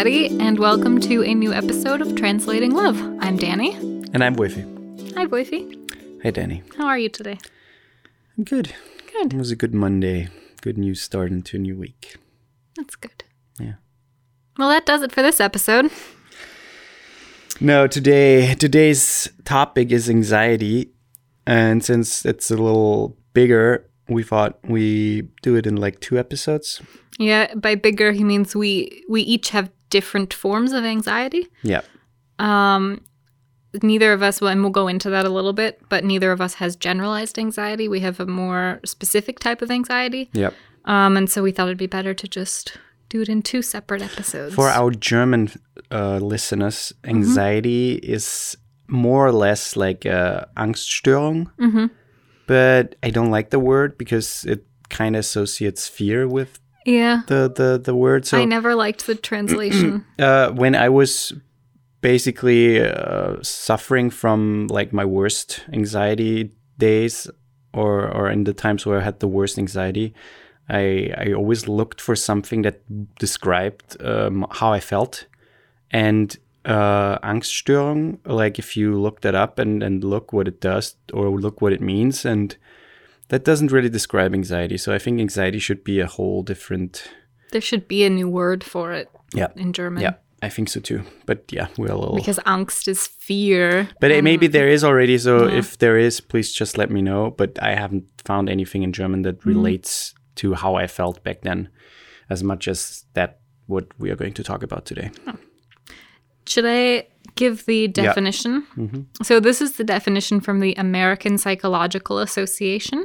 Everybody, and welcome to a new episode of Translating Love. I'm Danny. And I'm Wifey. Hi, Boyfie. Hey, Danny. How are you today? I'm good. Good. It was a good Monday. Good news start into a new week. That's good. Yeah. Well, that does it for this episode. No, today today's topic is anxiety, and since it's a little bigger, we thought we do it in like two episodes. Yeah, by bigger, he means we we each have different forms of anxiety. Yeah. Um, neither of us, and we'll go into that a little bit, but neither of us has generalized anxiety. We have a more specific type of anxiety. Yep. Um, and so we thought it'd be better to just do it in two separate episodes. For our German uh, listeners, anxiety is more or less like a Angststörung, but I don't like the word because it kind of associates fear with yeah, the the the word. So I never liked the translation. uh, when I was basically uh, suffering from like my worst anxiety days, or or in the times where I had the worst anxiety, I I always looked for something that described um, how I felt, and uh, Angststörung. Like if you look that up and and look what it does or look what it means, and that doesn't really describe anxiety. So I think anxiety should be a whole different. there should be a new word for it Yeah. in German. Yeah, I think so too. But yeah, we're a little. Because Angst is fear. But it, maybe there is already. So if there is, please just let me know. But I haven't found anything in German that mm. relates to how I felt back then, as much as that what we are going to talk about today. Should I give the definition? So, this is the definition from the American Psychological Association.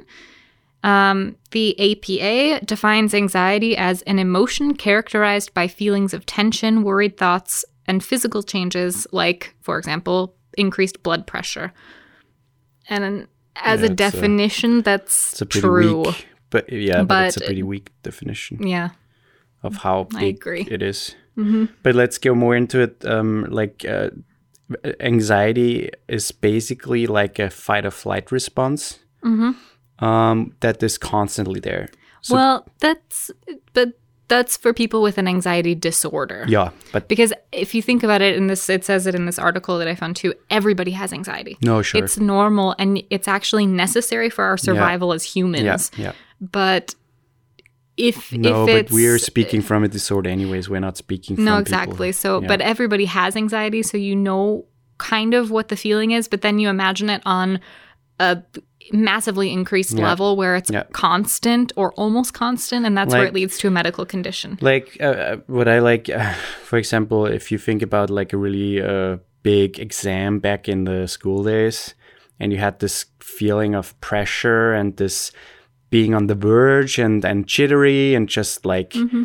Um, the APA defines anxiety as an emotion characterized by feelings of tension, worried thoughts, and physical changes, like, for example, increased blood pressure. And an- as Yeah, a definition, that's a pretty true. weak, but yeah, but, it's a But- pretty weak definition Yeah. of how I agree. it is. But let's go more into it. Um, like uh, anxiety is basically like a fight or flight response. Um, that is constantly there. So well, that's, but that's for people with an anxiety disorder. yeah, but Because if you think about it in this, it says it in this article that I found too, everybody has anxiety. no, sure. It's normal and it's actually necessary for our survival as humans. yeah, yeah. But if, No, if but we're speaking from a disorder anyways. We're not speaking from No, people. exactly. So, Yeah. but everybody has anxiety. So you know kind of what the feeling is, but then you imagine it on a massively increased Yeah. level where it's Yeah. constant or almost constant. And that's where it leads to a medical condition. like uh, uh, what I like, uh, for example, if you think about like a really uh, big exam back in the school days, and you had this feeling of pressure and this being on the verge and and jittery and just like Mm-hmm.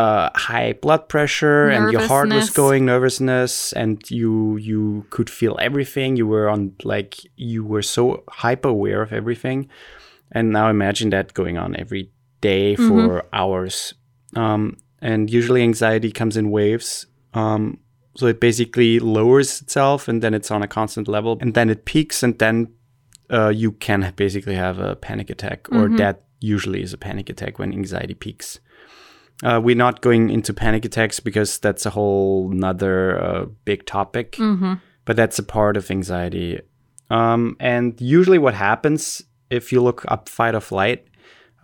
uh, high blood pressure and your heart was going nervousness and you you could feel everything. You were on like you were so hyper aware of everything. And now imagine that going on every day for hours. Um, and usually anxiety comes in waves. Um, so it basically lowers itself and then it's on a constant level and then it peaks and then uh, you can basically have a panic attack or that usually is a panic attack when anxiety peaks. Uh, we're not going into panic attacks because that's a whole nother uh, big topic but that's a part of anxiety. Um, and usually what happens if you look up fight or flight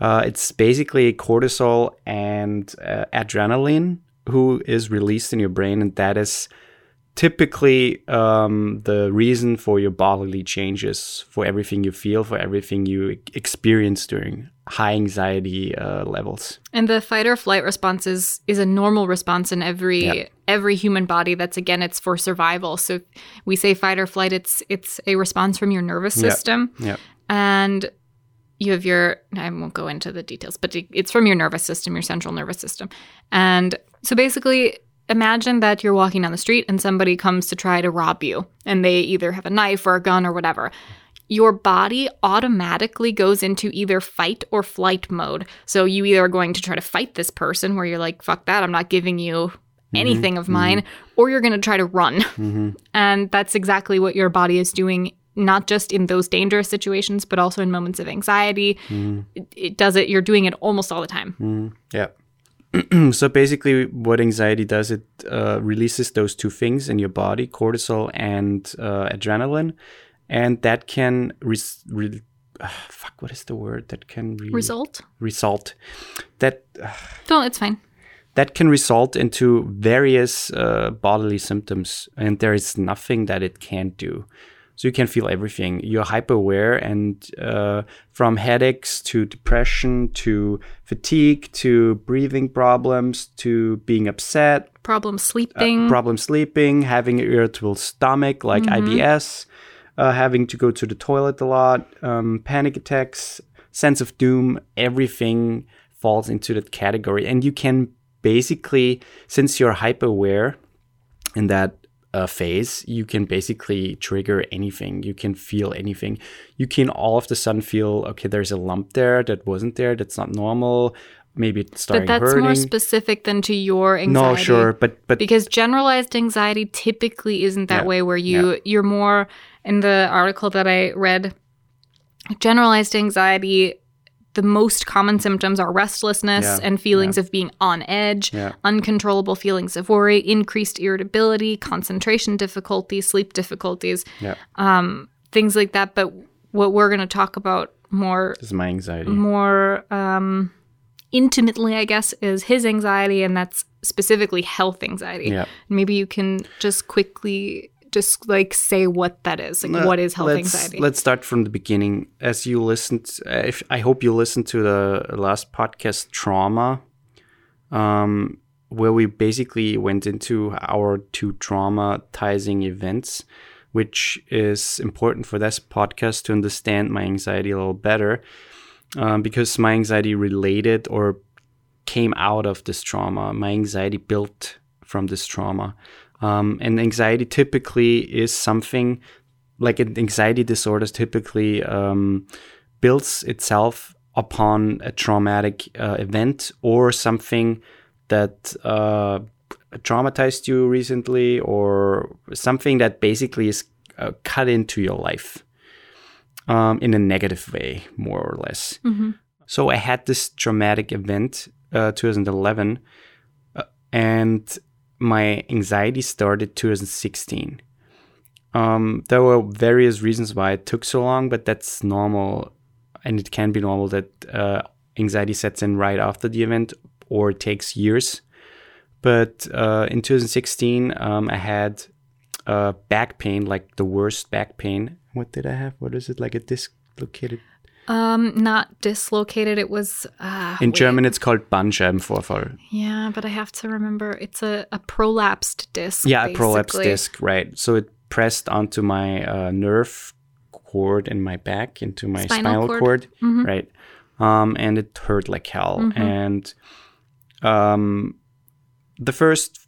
uh, it's basically cortisol and uh, adrenaline who is released in your brain, and that is typically um, the reason for your bodily changes, for everything you feel, for everything you experience during high anxiety uh, levels. And the fight or flight response is, is a normal response in every Yeah. every human body. That's again, it's for survival. So we say fight or flight. It's it's a response from your nervous system, Yeah, yeah. and you have your. I won't go into the details, but it's from your nervous system, your central nervous system, and so basically. Imagine that you're walking down the street and somebody comes to try to rob you, and they either have a knife or a gun or whatever your body automatically goes into either fight or flight mode. So you either are going to try to fight this person where you're like, fuck that, I'm not giving you mm-hmm. anything of mm-hmm. mine, or you're going to try to run. Mm-hmm. And that's exactly what your body is doing, not just in those dangerous situations, but also in moments of anxiety. It, it does it, you're doing it almost all the time. yeah. so basically, what anxiety does, it uh, releases those two things in your body, cortisol and uh, adrenaline, and that can res- re- uh, fuck. What is the word that can re- Result? result? That No, it's fine. that can result into various uh, bodily symptoms, and there is nothing that it can't do. So you can feel everything. You're hyper aware, and uh, from headaches to depression to fatigue to breathing problems to being upset, Problem sleeping. problem sleeping, having an irritable stomach like IBS, uh, having to go to the toilet a lot, um, panic attacks, sense of doom, everything falls into that category. And you can basically, since you're hyper aware in that uh, phase, you can basically trigger anything. You can feel anything. You can all of a sudden feel, okay, there's a lump there that wasn't there, that's not normal. Maybe it's starting but that's hurting. more specific than to your anxiety. no, sure, but but because generalized anxiety typically isn't that Yeah, way where you you're more in the article that i read generalized anxiety the most common symptoms are restlessness Yeah, and feelings of being on edge Yeah. uncontrollable feelings of worry increased irritability concentration difficulties sleep difficulties yeah, things like that but what we're going to talk about more is my anxiety. more um, intimately, I guess, is his anxiety, and that's specifically health anxiety. Yeah. Maybe you can just quickly just like say what that is. Like, what is health let's, anxiety? Let's start from the beginning. As you listened, if I hope you listened to the last podcast, trauma, um, where we basically went into our two traumatizing events, which is important for this podcast to understand my anxiety a little better, um, because my anxiety related or came out of this trauma. My anxiety built from this trauma. Um, and anxiety typically is something like an anxiety disorder typically um, builds itself upon a traumatic uh, event or something that uh, traumatized you recently or something that basically is uh, cut into your life um, in a negative way, more or less. So I had this traumatic event, uh, 2011, uh, and my anxiety started 2016. Um, there were various reasons why it took so long, but that's normal, and it can be normal that uh, anxiety sets in right after the event or takes years. But uh, in 2016, um, I had uh, back pain, like the worst back pain. What did I have? What is it? Like a dislocated um, not dislocated. It was uh, In wait. German, it's called Bandscheibenvorfall. Yeah, but I have to remember it's a, a prolapsed disc. Yeah, a prolapsed disc, right? So it pressed onto my uh, nerve cord in my back, into my Spinal spinal, cord. Mm-hmm. right? Um, and it hurt like hell. And um, the first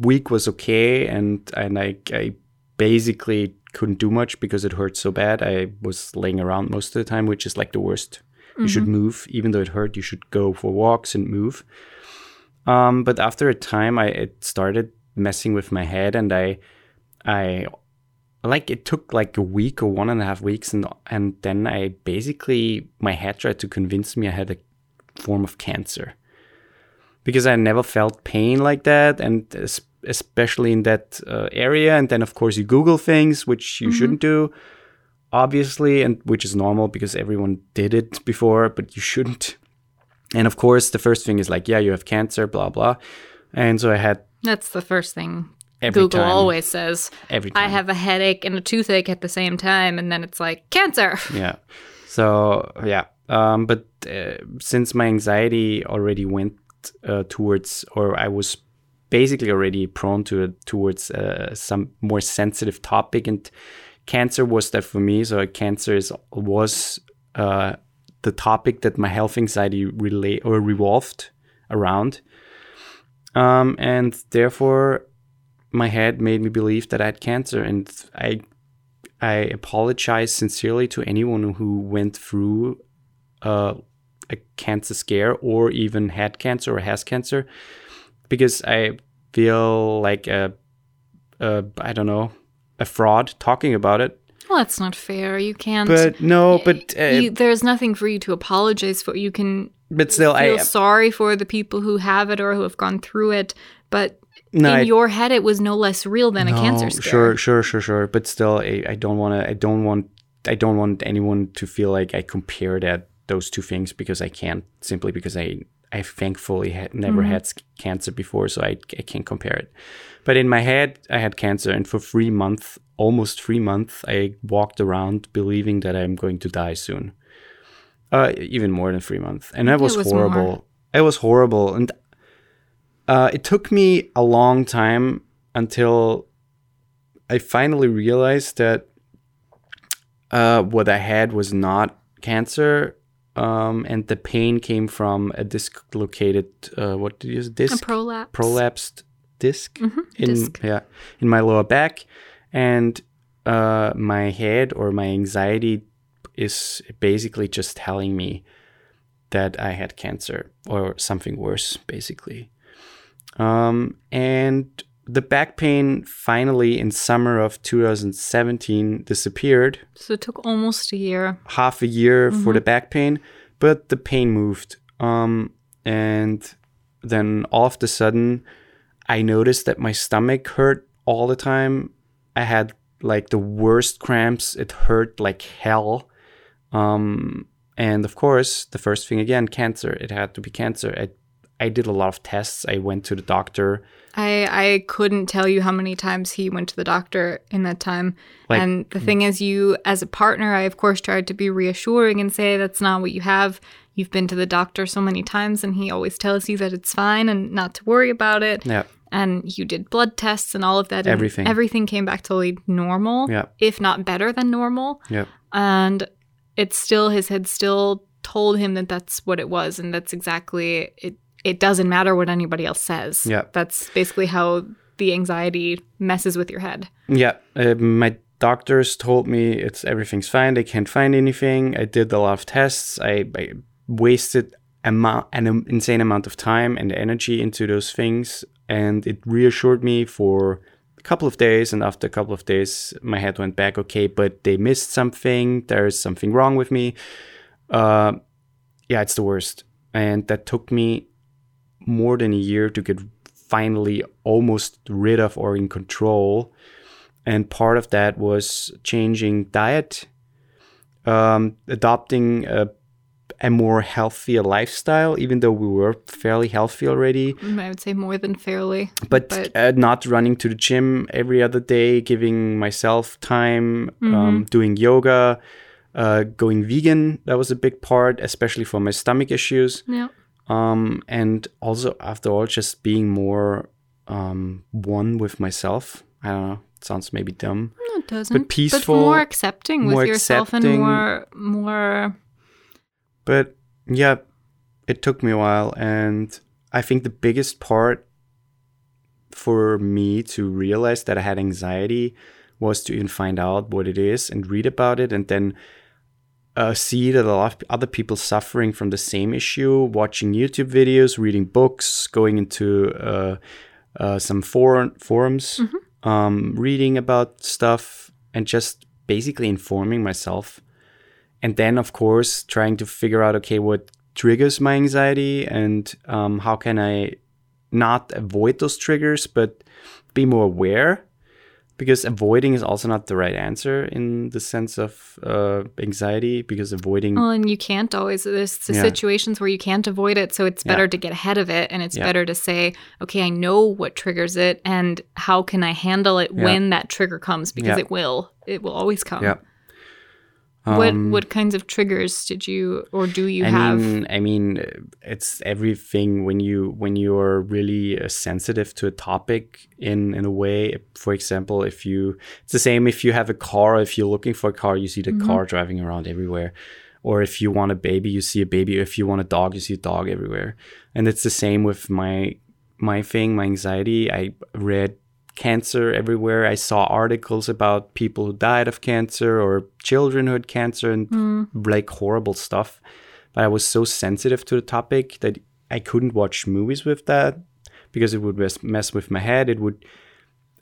week was okay, and and I, I basically couldn't do much because it hurt so bad. I was laying around most of the time, which is like the worst. You should move, even though it hurt. You should go for walks and move. Um, but after a time, I it started messing with my head, and I, I, like it took like a week or one and a half weeks, and and then I basically my head tried to convince me I had a form of cancer, because I never felt pain like that, and es- especially in that uh, area. And then of course you Google things, which you shouldn't do, obviously, and which is normal because everyone did it before, but you shouldn't. And of course, the first thing is like, yeah, you have cancer, blah blah. And so I had That's the first thing every Google time, always says. every time. I have a headache and a toothache at the same time, and then it's like cancer. yeah. So yeah, um, but uh, since my anxiety already went uh, towards, or I was basically already prone to towards uh, some more sensitive topic, and cancer was that for me. So cancer is was uh, the topic that my health anxiety relate or revolved around, um, and therefore my head made me believe that I had cancer, and I I apologize sincerely to anyone who went through uh, a cancer scare or even had cancer or has cancer, because I feel like a, a I don't know a fraud talking about it. Well, that's not fair. You can't. But no, but uh, you, there's nothing for you to apologize for. You can but still, feel I feel sorry for the people who have it or who have gone through it, but no, in I- your head it was no less real than a cancer scare. Sure, sure, sure, sure. But still, I, I don't want to. I don't want. I don't want anyone to feel like I compare that those two things because I can't. Simply because I I thankfully had never Mm-hmm. had cancer before, so I I can't compare it. But in my head, I had cancer, and for three months, almost three months, I walked around believing that I'm going to die soon. Uh, even more than three months, and that It was, was more. horrible. It was horrible, and uh, it took me a long time until I finally realized that uh, what I had was not cancer, um, and the pain came from a dislocated uh, what did you use A disc prolapse. prolapsed disc in disc. yeah in my lower back, and uh, my head or my anxiety is basically just telling me that I had cancer or something worse, basically. Um, and the back pain finally in summer of 2017 disappeared. So it took almost a year. Half a year for the back pain, but the pain moved. Um, and then all of a sudden, I noticed that my stomach hurt all the time. I had like the worst cramps. It hurt like hell. Um, and of course, the first thing again, cancer. It had to be cancer. I, I did a lot of tests. I went to the doctor. I I couldn't tell you how many times he went to the doctor in that time. Like- and the mm. thing is, you as a partner, I of course tried to be reassuring and say that's not what you have. You've been to the doctor so many times, and he always tells you that it's fine and not to worry about it. Yeah. And you did blood tests and all of that. Everything. Everything came back totally normal, Yeah. if not better than normal. Yeah. And it's still his head still told him that that's what it was, and that's exactly it. It doesn't matter what anybody else says. Yeah. That's basically how the anxiety messes with your head. Yeah, uh, my doctors told me it's everything's fine. They can't find anything. I did a lot of tests. I, I wasted amount, an insane amount of time and energy into those things, and it reassured me for a couple of days. And after a couple of days, my head went back. Okay, but they missed something. There's something wrong with me. Uh, yeah, it's the worst, and that took me more than a year to get finally almost rid of or in control. And part of that was changing diet, um, adopting a, a more healthier lifestyle, even though we were fairly healthy already. I would say more than fairly. But, But- uh, not running to the gym every other day, giving myself time, um, doing yoga, uh, going vegan. That was a big part, especially for my stomach issues Yeah. Um, and also after all just being more um, one with myself. I don't know. It sounds maybe dumb. No, it doesn't. But peaceful, But more accepting with more yourself accepting. and more more but yeah it took me a while. And i think the biggest part for me to realize that i had anxiety was to even find out what it is and read about it. And then uh, see that a lot of other people suffering from the same issue, watching YouTube videos, reading books, going into uh, uh, some forum, forums, um, reading about stuff, and just basically informing myself. And then, of course, trying to figure out okay, what triggers my anxiety and um, how can I not avoid those triggers, but be more aware because avoiding is also not the right answer in the sense of uh, anxiety because avoiding well, and you can't always. There's the Yeah. situations where you can't avoid it, so it's Yeah. better to get ahead of it, and it's Yeah. better to say, okay, I know what triggers it, and how can I handle it Yeah. when that trigger comes? Because Yeah. it will. It will always come. Yeah. What Um, what kinds of triggers did you or do you I have? mean, I mean, it's everything when you when you are really uh, sensitive to a topic in in a way. For example, if you, it's the same if you have a car. If you're looking for a car, you see the car driving around everywhere. Or if you want a baby, you see a baby. If you want a dog, you see a dog everywhere. And it's the same with my my thing, my anxiety. I read cancer everywhere. I saw articles about people who died of cancer or children who had cancer and mm. like horrible stuff. But I was so sensitive to the topic that I couldn't watch movies with that because it would mess, mess with my head. It would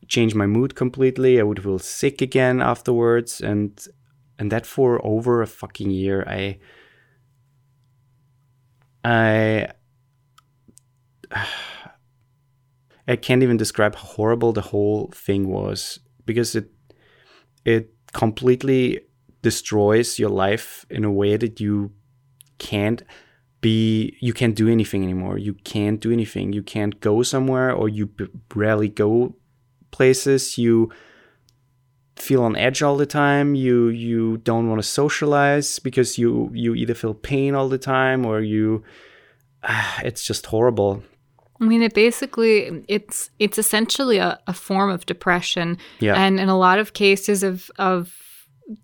change my mood completely. I would feel sick again afterwards, and and that for over a fucking year. I I I can't even describe how horrible the whole thing was because it it completely destroys your life in a way that you can't be you can't do anything anymore. You can't do anything. You can't go somewhere or you rarely go places. You feel on edge all the time. You you don't want to socialize because you you either feel pain all the time or you ah, it's just horrible I mean, it basically it's it's essentially a, a form of depression, Yeah. and in a lot of cases of of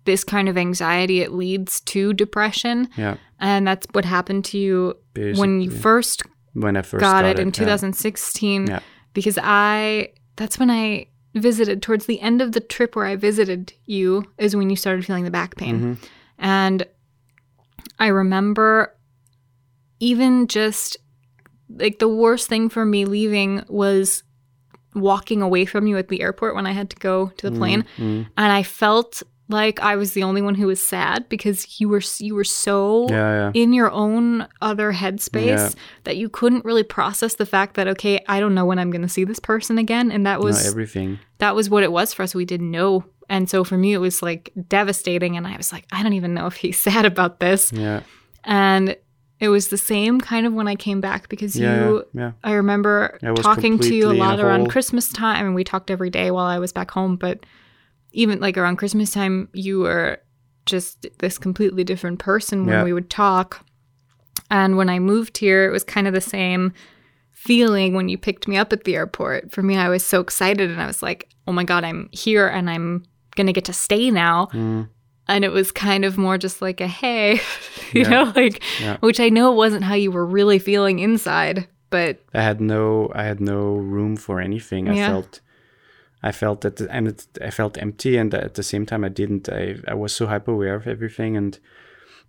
this kind of anxiety, it leads to depression, yeah and that's what happened to you when you first when i first got, got, it in yeah. 2016 Yeah. because I that's when I visited towards the end of the trip where I visited you is when you started feeling the back pain. Mm-hmm. And I remember even just like the worst thing for me leaving was walking away from you at the airport when I had to go to the mm, plane. Mm. and I felt like I was the only one who was sad because you were you were so yeah yeah. in your own other headspace Yeah. that you couldn't really process the fact that okay i don't know when i'm going to see this person again. And that was everything. that was what it was for us. We didn't know. And so for me it was like devastating. And i was like i don't even know if he's sad about this. Yeah. And it was the same kind of when i came back because yeah you yeah, yeah. i remember I talking to you a in a lot around christmas time. And we talked every day while i was back home but even like around christmas time you were just this completely different person when we would talk. And when i moved here it was kind of the same feeling when you picked me up at the airport. For me i was so excited and i was like oh my god i'm here and i'm gonna get to stay now. Mm. And it was kind of more just like a hey you Yeah. know like Yeah. which i know wasn't how you were really feeling inside but I had no I had no room for anything. I felt I felt that and it, I felt empty and at the same time I didn't I, I was so hyper aware of everything and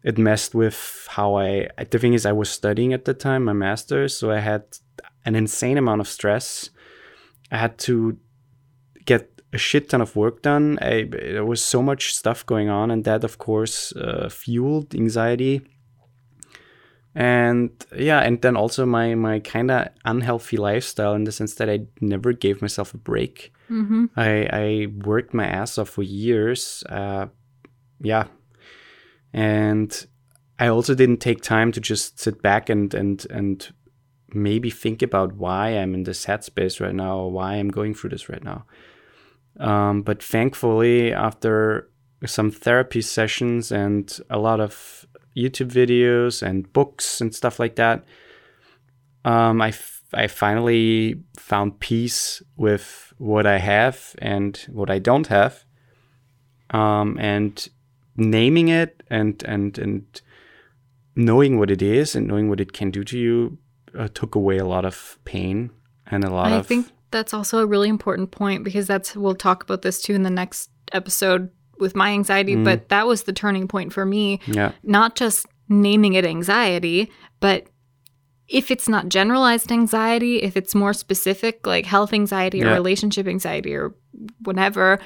it messed with how I the thing is I was studying at the time my master's so I had an insane amount of stress. I had to get a shit ton of work done. I, there was so much stuff going on, and that, of course, uh, fueled anxiety. And yeah, and then also my my kind of unhealthy lifestyle in the sense that I never gave myself a break. mm-hmm. I I worked my ass off for years. Uh, yeah, and I also didn't take time to just sit back and and and maybe think about why I'm in this headspace right now, or why I'm going through this right now. Um, but thankfully, after some therapy sessions and a lot of YouTube videos and books and stuff like that, um, I, f- I finally found peace with what I have and what I don't have. Um, and naming it and, and, and knowing what it is and knowing what it can do to you uh, took away a lot of pain and a lot I of think that's also a really important point because that's we'll talk about this too in the next episode with my anxiety, Mm. but that was the turning point for me, yeah not just naming it anxiety, but if it's not generalized anxiety, if it's more specific like health anxiety or relationship anxiety or whatever,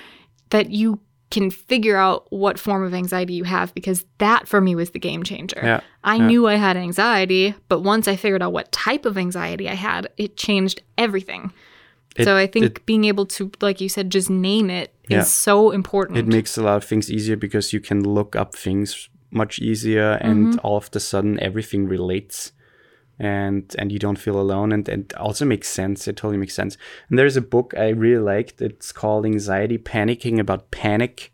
that you can figure out what form of anxiety you have because that for me was the game changer. yeah I Yeah. knew I had anxiety, but once I figured out what type of anxiety I had, it changed everything. It- so I think it- being able to, like you said, just name it is Yeah. so important. it makes a lot of things easier because you can look up things much easier and Mm-hmm. all of the sudden everything relates and and you don't feel alone and, and it also makes sense it totally makes sense and there's a book i really liked it's called anxiety panicking about panic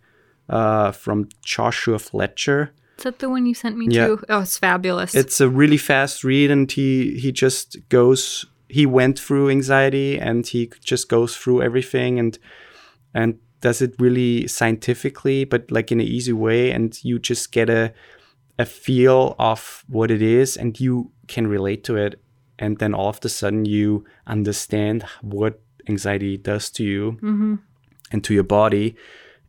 uh, from joshua fletcher Is that the one you sent me Yeah. to? Oh, it's fabulous. it's a really fast read and he he just goes he went through anxiety and he just goes through everything and and does it really scientifically but like in an easy way and you just get a a feel of what it is and you can relate to it. And then all of a sudden you understand what anxiety does to you hmm and to your body.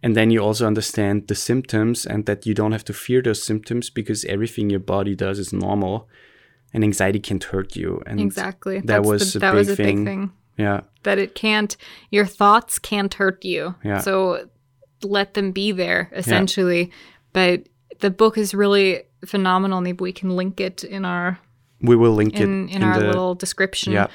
And then you also understand the symptoms and that you don't have to fear those symptoms because everything your body does is normal and anxiety can't hurt you. And Exactly. that That's was the, a that big was a thing. big thing. yeah, That it can't, your thoughts can't hurt you. Yeah. So let them be there, essentially. Yeah. But the book is really phenomenal. Maybe we can link it in our we will link in, it in, our the, little description. yeah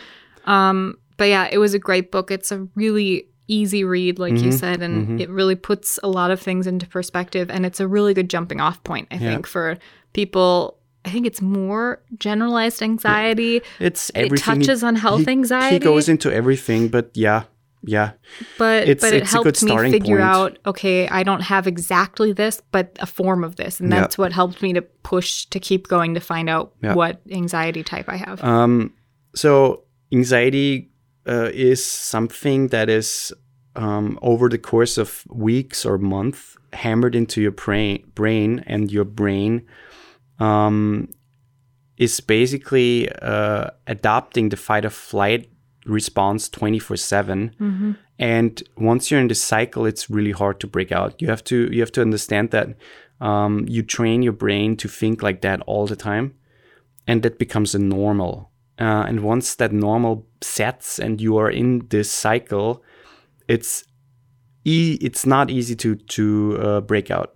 Um, but yeah, it was a great book. It's a really easy read, like you Mhm, said, and mhm. it really puts a lot of things into perspective. And it's a really good jumping off point, I Yeah. think, for people. I think it's more generalized anxiety. it's It everything touches on health he, anxiety. he goes into everything but yeah yeah but It's- but it it's helped me figure point. out okay i don't have exactly this but a form of this and Yeah. that's what helped me to push to keep going to find out Yeah. what anxiety type i have Um, so anxiety uh, is something that is um, over the course of weeks or months hammered into your brain, brain and your brain um, is basically uh, adopting the fight or flight response 24 7 and once you're in this cycle it's really hard to break out you have to you have to understand that um, you train your brain to think like that all the time and that becomes a normal. Uh, and once that normal sets and you are in this cycle, it's e- it's not easy to to uh, break out.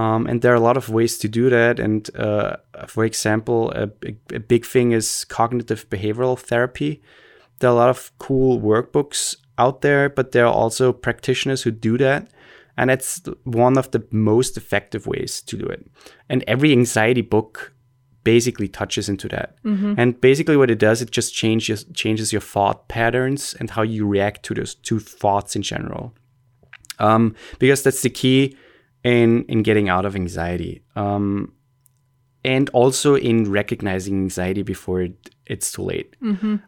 Um, and there are a lot of ways to do that. And uh, for example, a, big- a big thing is cognitive behavioral therapy. There are a lot of cool workbooks out there, but there are also practitioners who do that. And it's one of the most effective ways to do it. And every anxiety book basically touches into that. And basically what it does, it just changes changes your thought patterns and how you react to those two thoughts in general. Um, because that's the key in in getting out of anxiety. Um, and also in recognizing anxiety before it, it's too late.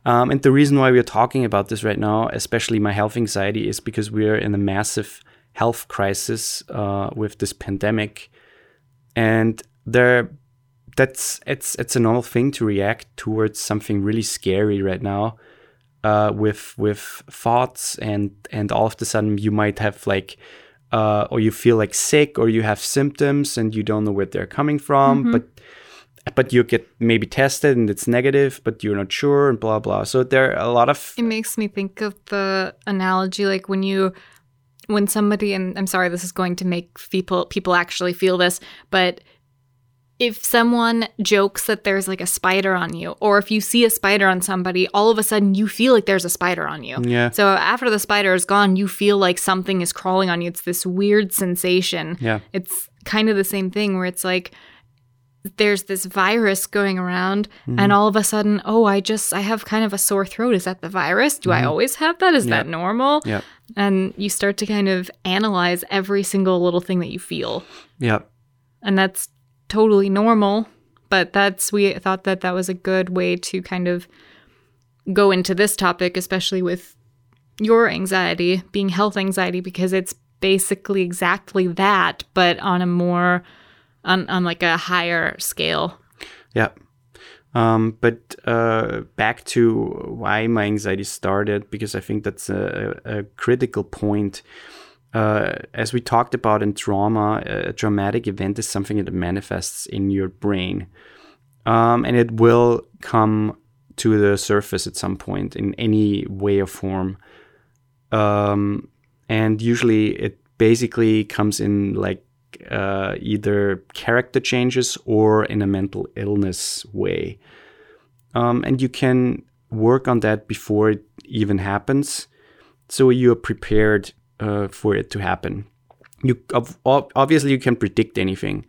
Um, and the reason why we're talking about this right now, especially my health anxiety, is because we're in a massive health crisis uh, with this pandemic, and there, that's it's it's a normal thing to react towards something really scary right now, uh, with with thoughts and and all of a sudden you might have like. Uh, or you feel like sick, or you have symptoms and you don't know where they're coming from, but but you get maybe tested and it's negative, but you're not sure and blah blah. So there are a lot of It makes me think of the analogy like when you when somebody and I'm sorry this is going to make people people actually feel this, but if someone jokes that there's like a spider on you or if you see a spider on somebody, all of a sudden you feel like there's a spider on you. yeah So after the spider is gone, you feel like something is crawling on you. It's this weird sensation. yeah It's kind of the same thing where it's like there's this virus going around Mm-hmm. and all of a sudden, oh, I just I have kind of a sore throat. Is that the virus? Do I always have that? Is that Mm-hmm. Normal? yeah And you start to kind of analyze every single little thing that you feel. yeah And that's totally normal, but that's we thought that that was a good way to kind of go into this topic especially with your anxiety being health anxiety because it's basically exactly that but on a more on, on like a higher scale yeah. Um, but uh, back to why my anxiety started, because I think that's a, a critical point. Uh, as we talked about in trauma, a traumatic event is something that manifests in your brain. Um, and it will come to the surface at some point in any way or form. Um, and usually it basically comes in like uh, either character changes or in a mental illness way. Um, and you can work on that before it even happens. So you're prepared uh, for it to happen. You ob- ob- obviously you can predict anything,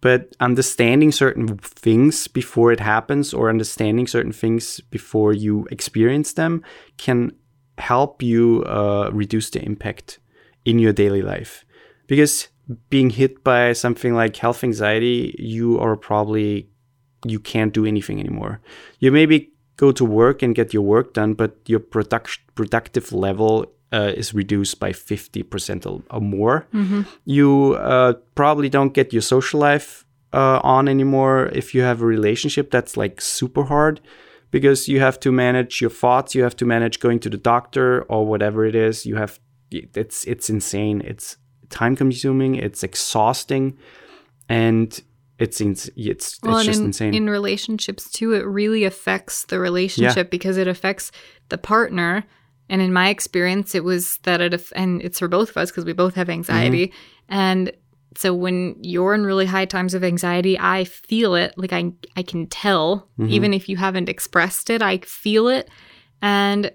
but understanding certain things before it happens or understanding certain things before you experience them can help you uh, reduce the impact in your daily life. Because being hit by something like health anxiety, you are probably you can't do anything anymore. You maybe go to work and get your work done, but your product productive level uh, is reduced by fifty percent or more. You uh, probably don't get your social life uh, on anymore. If you have a relationship, that's like super hard because you have to manage your thoughts. You have to manage going to the doctor or whatever it is. You have it's it's insane. It's time consuming. It's exhausting, and it's ins- it's well, it's just in, insane. in relationships too it really affects the relationship because it affects the partner and in my experience it was that it and it's for both of us because we both have anxiety Mm-hmm. and so when you're in really high times of anxiety, I feel it. Like I I can tell, mm-hmm. even if you haven't expressed it, I feel it. And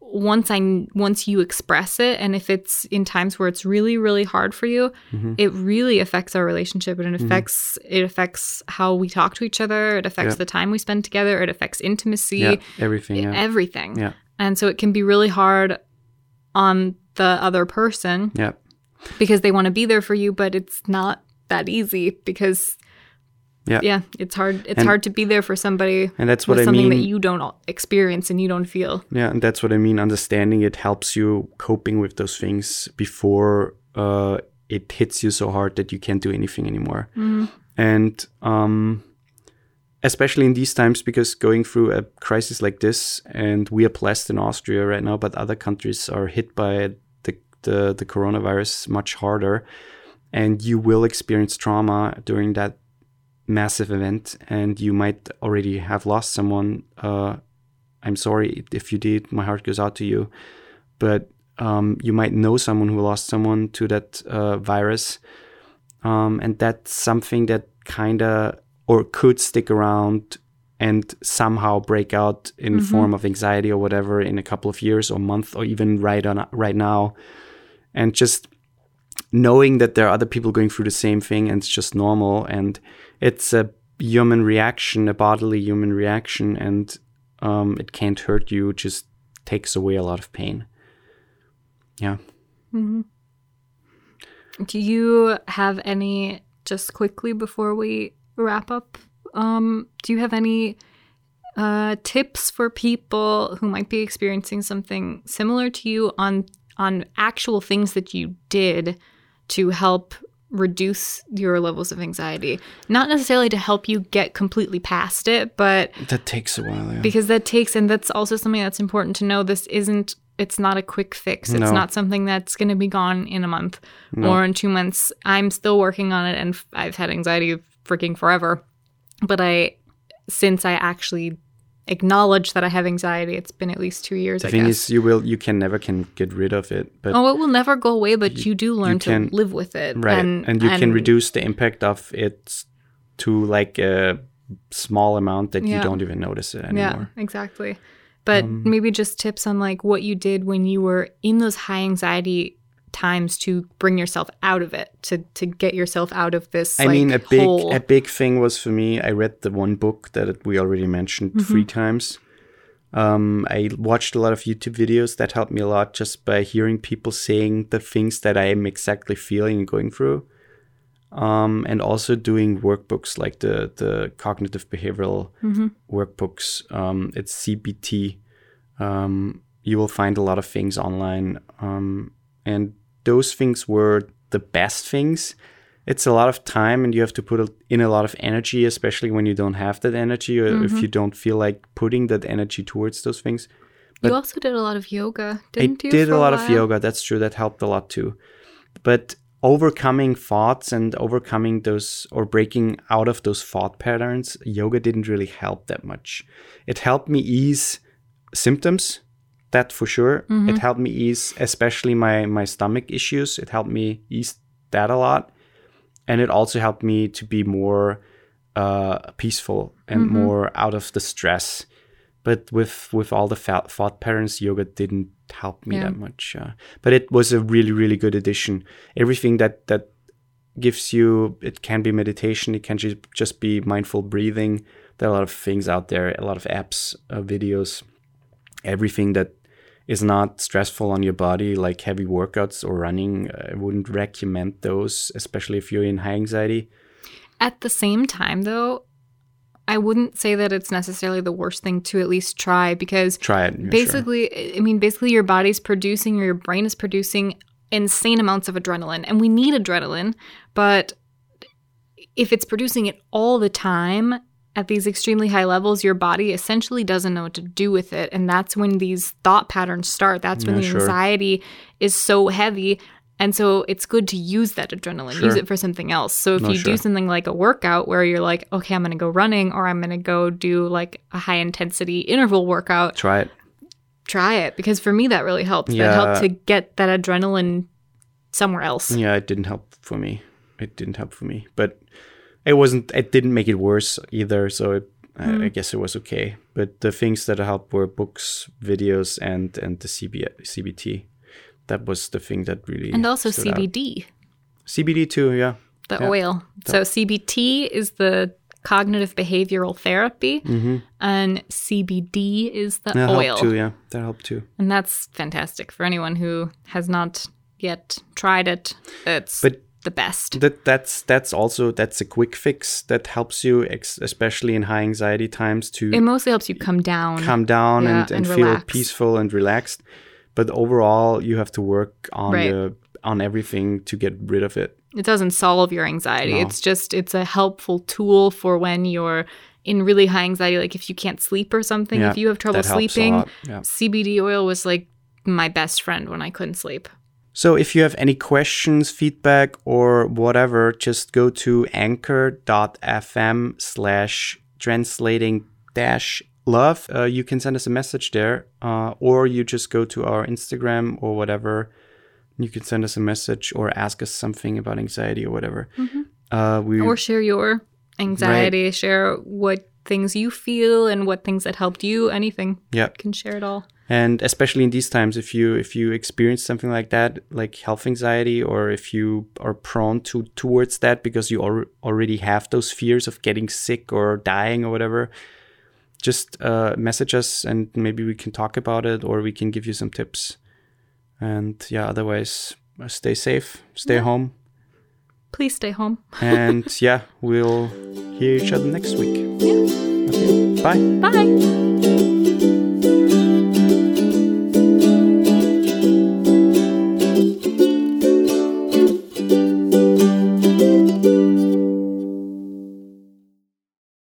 once I once you express it, and if it's in times where it's really really hard for you, mm-hmm. it really affects our relationship, and it mm-hmm. affects it affects how we talk to each other. It affects Yeah. the time we spend together. It affects intimacy, Yeah, everything. Yeah. everything. Yeah. And so it can be really hard on the other person yeah. because they want to be there for you, but it's not that easy because Yeah. yeah, it's hard. It's And- hard to be there for somebody And that's what I something mean. that you don't experience and you don't feel. Yeah, and that's what I mean. Understanding it helps you coping with those things before uh, it hits you so hard that you can't do anything anymore. And um, especially in these times, because going through a crisis like this, and we are blessed in Austria right now, but other countries are hit by the, the, the coronavirus much harder. And you will experience trauma during that massive event, and you might already have lost someone. Uh, I'm sorry if you did. My heart goes out to you. But um, you might know someone who lost someone to that uh, virus. Um, and that's something that kind of or could stick around and somehow break out in form of anxiety or whatever in a couple of years or month or even right on right now. And just knowing that there are other people going through the same thing and it's just normal and it's a human reaction, a bodily human reaction, and um, it can't hurt you. Just takes away a lot of pain. Yeah. Do you have any, just quickly before we wrap up, um, do you have any uh, tips for people who might be experiencing something similar to you on on actual things that you did to help reduce your levels of anxiety? Not necessarily to help you get completely past it, but That takes a while. Yeah. because that takes and that's also something that's important to know this isn't it's not a quick fix it's No. not something that's going to be gone in a month or in two months i'm still working on it and I've had anxiety freaking forever but i since i actually acknowledge that i have anxiety it's been at least two years the i thing guess is, you will, you can never can get rid of it. But oh it will never go away but you do learn can- to live with it right, and, and, you can reduce the impact of it to like a small amount that you don't even notice it anymore. Yeah, exactly. But Um, maybe just tips on like what you did when you were in those high anxiety times to bring yourself out of it, to to get yourself out of this. I like, mean, a big hole. a big thing was for me. I read the one book that we already mentioned Mm-hmm. three times. Um, I watched a lot of YouTube videos that helped me a lot just by hearing people saying the things that I am exactly feeling and going through. Um, and also doing workbooks like the the cognitive behavioral Mm-hmm. workbooks. Um, it's CBT. Um, you will find a lot of things online, um, and those things were the best things it's a lot of time and you have to put in a lot of energy especially when you don't have that energy or Mm-hmm. if you don't feel like putting that energy towards those things you also did a lot of yoga, didn't i you? I did a lot of yoga that's true that helped a lot too but overcoming thoughts and overcoming those or breaking out of those thought patterns yoga didn't really help that much it helped me ease symptoms that for sure. It helped me ease especially my my stomach issues. It helped me ease that a lot. And it also helped me to be more uh, peaceful and more out of the stress. But with with all the thought patterns yoga didn't help me Yeah. that much uh, but it was a really really good addition. Everything that that gives you it can be meditation it can ju- just be mindful breathing. There are a lot of things out there a lot of apps uh, videos. Everything that is not stressful on your body like heavy workouts or running uh, i wouldn't recommend those especially if you're in high anxiety At the same time, though, I wouldn't say that it's necessarily the worst thing to at least try because try it yeah, sure. basically i mean basically your body's producing or your brain is producing insane amounts of adrenaline and we need adrenaline but if it's producing it all the time at these extremely high levels your body essentially doesn't know what to do with it and that's when these thought patterns start that's when Yeah, the sure. anxiety is so heavy and so it's good to use that adrenaline use it for something else so if No, you sure. do something like a workout where you're like okay i'm going to go running or i'm going to go do like a high intensity interval workout try it try it because for me that really helped. That helped to get that adrenaline somewhere else. yeah it didn't help for me it didn't help for me. But it wasn't. It didn't make it worse either. So it, I, I mm-hmm. guess it was okay. But the things that helped were books, videos, and and the CB, CBT. That was the thing that really And also stood out. CBD, CBD too. Yeah. the Yeah. oil. So CBT is the cognitive behavioral therapy, mm-hmm. and CBD is the That oil. helped too. Yeah, that helped too. And that's fantastic for anyone who has not yet tried it. It's But the best. that that's that's also that's a quick fix that helps you, ex- especially in high anxiety times, to It mostly helps you come down. calm down Yeah, and, and, and feel peaceful and relaxed. But overall, you have to work on Right. the on everything to get rid of it. it doesn't solve your anxiety. No. It's just it's a helpful tool for when you're in really high anxiety, like if you can't sleep or something, Yeah, if you have trouble that helps a sleeping. yeah. CBD oil was like my best friend when I couldn't sleep. So if you have any questions, feedback, or whatever, just go to anchor.fm slash translating dash love. Uh, you can send us a message there, uh, or you just go to our Instagram or whatever. You can send us a message or ask us something about anxiety or whatever. Uh, we Or share your anxiety, share what things you feel and what things that helped you, anything. yeah, You can share it all. and especially in these times, if you if you experience something like that, like health anxiety, or if you are prone to towards that because you al- already have those fears of getting sick or dying or whatever, just uh, message us and maybe we can talk about it or we can give you some tips. And yeah, otherwise, uh, stay safe, stay home, Please stay home. and yeah, we'll hear each other next week. Yeah. Okay, bye. Bye.